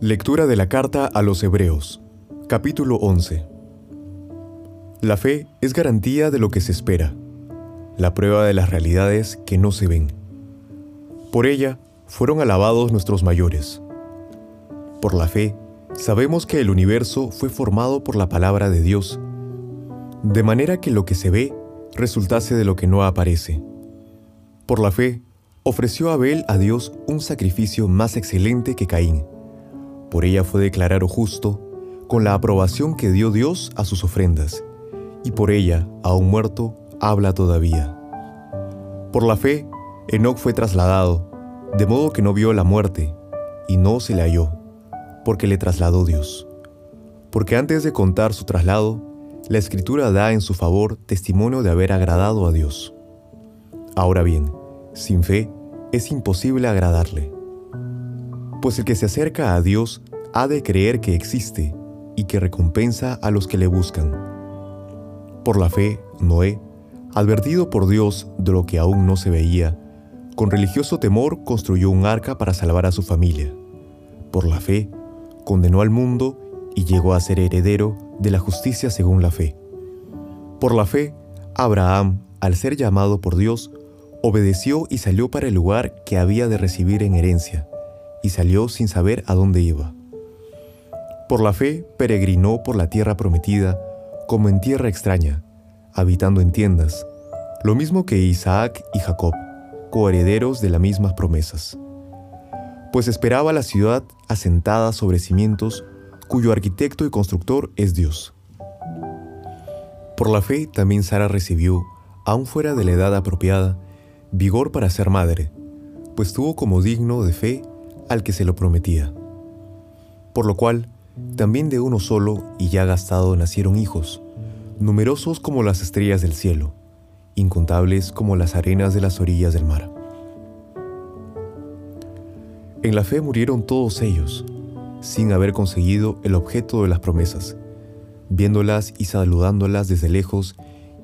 Lectura de la carta a los Hebreos, capítulo 11. La fe es garantía de lo que se espera, la prueba de las realidades que no se ven. Por ella fueron alabados nuestros mayores. Por la fe, sabemos que el universo fue formado por la palabra de Dios, de manera que lo que se ve resultase de lo que no aparece. Por la fe, ofreció Abel a Dios un sacrificio más excelente que Caín. Por ella fue declarado justo, con la aprobación que dio Dios a sus ofrendas, y por ella, aún muerto, habla todavía. Por la fe, Enoc fue trasladado, de modo que no vio la muerte, y no se le halló, porque le trasladó Dios. Porque antes de contar su traslado, la Escritura da en su favor testimonio de haber agradado a Dios. Ahora bien, sin fe es imposible agradarle. Pues el que se acerca a Dios ha de creer que existe y que recompensa a los que le buscan. Por la fe, Noé, advertido por Dios de lo que aún no se veía, con religioso temor construyó un arca para salvar a su familia. Por la fe, condenó al mundo y llegó a ser heredero de la justicia según la fe. Por la fe, Abraham, al ser llamado por Dios, obedeció y salió para el lugar que había de recibir en herencia, y salió sin saber a dónde iba. Por la fe peregrinó por la tierra prometida, como en tierra extraña, habitando en tiendas, lo mismo que Isaac y Jacob, coherederos de las mismas promesas. Pues esperaba la ciudad asentada sobre cimientos, cuyo arquitecto y constructor es Dios. Por la fe también Sara recibió, aun fuera de la edad apropiada, vigor para ser madre, pues tuvo como digno de fe al que se lo prometía. Por lo cual, también de uno solo y ya gastado nacieron hijos, numerosos como las estrellas del cielo, incontables como las arenas de las orillas del mar. En la fe murieron todos ellos, sin haber conseguido el objeto de las promesas, viéndolas y saludándolas desde lejos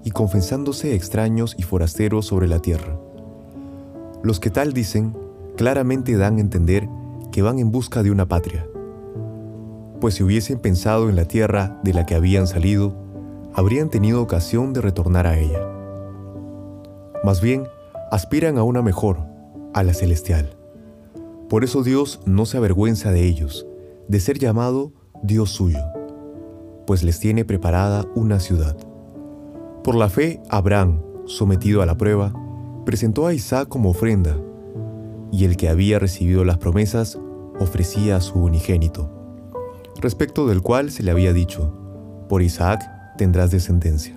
y confesándose extraños y forasteros sobre la tierra. Los que tal dicen, claramente dan a entender que van en busca de una patria. Pues si hubiesen pensado en la tierra de la que habían salido, habrían tenido ocasión de retornar a ella. Más bien, aspiran a una mejor, a la celestial. Por eso Dios no se avergüenza de ellos, de ser llamado Dios suyo, pues les tiene preparada una ciudad. Por la fe, Abraham, sometido a la prueba, presentó a Isaac como ofrenda, y el que había recibido las promesas ofrecía a su unigénito, respecto del cual se le había dicho, por Isaac tendrás descendencia.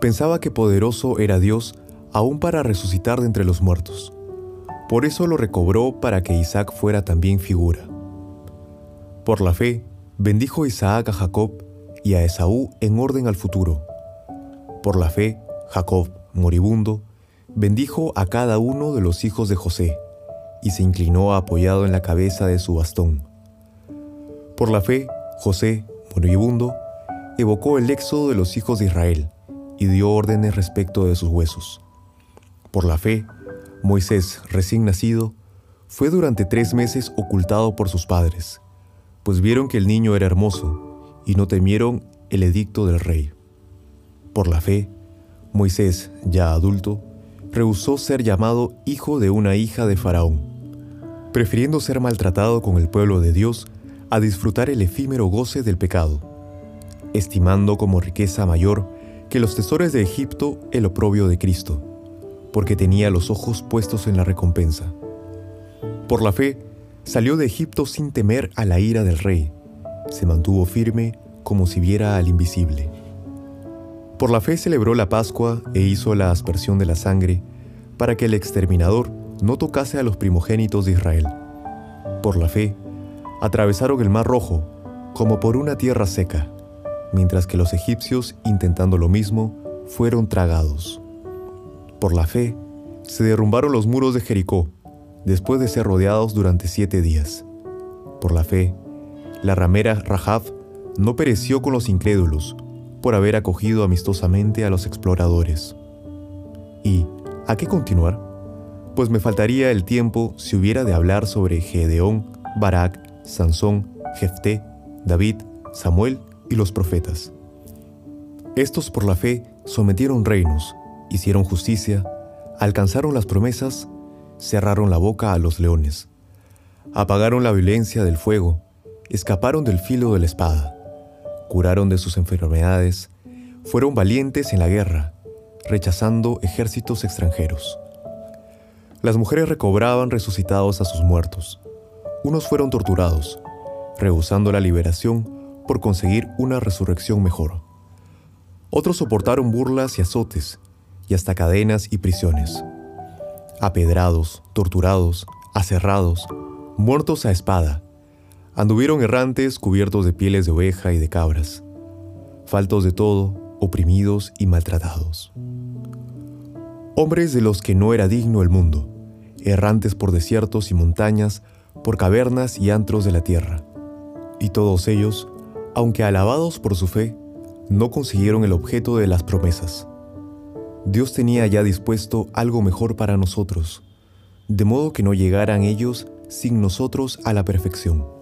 Pensaba que poderoso era Dios aún para resucitar de entre los muertos. Por eso lo recobró para que Isaac fuera también figura. Por la fe, bendijo Isaac a Jacob y a Esaú en orden al futuro. Por la fe, Jacob, moribundo, bendijo a cada uno de los hijos de José y se inclinó apoyado en la cabeza de su bastón. Por la fe, José, moribundo, evocó el éxodo de los hijos de Israel y dio órdenes respecto de sus huesos. Por la fe, Moisés, recién nacido, fue durante tres meses ocultado por sus padres, pues vieron que el niño era hermoso y no temieron el edicto del rey. Por la fe, Moisés, ya adulto, rehusó ser llamado hijo de una hija de Faraón, prefiriendo ser maltratado con el pueblo de Dios a disfrutar el efímero goce del pecado, estimando como riqueza mayor que los tesoros de Egipto el oprobio de Cristo porque tenía los ojos puestos en la recompensa. Por la fe, salió de Egipto sin temer a la ira del rey. Se mantuvo firme como si viera al invisible. Por la fe celebró la Pascua e hizo la aspersión de la sangre para que el exterminador no tocase a los primogénitos de Israel. Por la fe, atravesaron el mar rojo como por una tierra seca, mientras que los egipcios, intentando lo mismo, fueron tragados. Por la fe, se derrumbaron los muros de Jericó, después de ser rodeados durante siete días. Por la fe, la ramera Rahab no pereció con los incrédulos, por haber acogido amistosamente a los exploradores. ¿Y a qué continuar? Pues me faltaría el tiempo si hubiera de hablar sobre Gedeón, Barak, Sansón, Jefté, David, Samuel y los profetas. Estos por la fe sometieron reinos, hicieron justicia, alcanzaron las promesas, cerraron la boca a los leones, apagaron la violencia del fuego, escaparon del filo de la espada, curaron de sus enfermedades, fueron valientes en la guerra, rechazando ejércitos extranjeros. Las mujeres recobraban resucitados a sus muertos. Unos fueron torturados, rehusando la liberación por conseguir una resurrección mejor. Otros soportaron burlas y azotes, y hasta cadenas y prisiones. Apedrados, torturados, aserrados, muertos a espada, anduvieron errantes cubiertos de pieles de oveja y de cabras, faltos de todo, oprimidos y maltratados. Hombres de los que no era digno el mundo, errantes por desiertos y montañas, por cavernas y antros de la tierra. Y todos ellos, aunque alabados por su fe, no consiguieron el objeto de las promesas. Dios tenía ya dispuesto algo mejor para nosotros, de modo que no llegaran ellos sin nosotros a la perfección.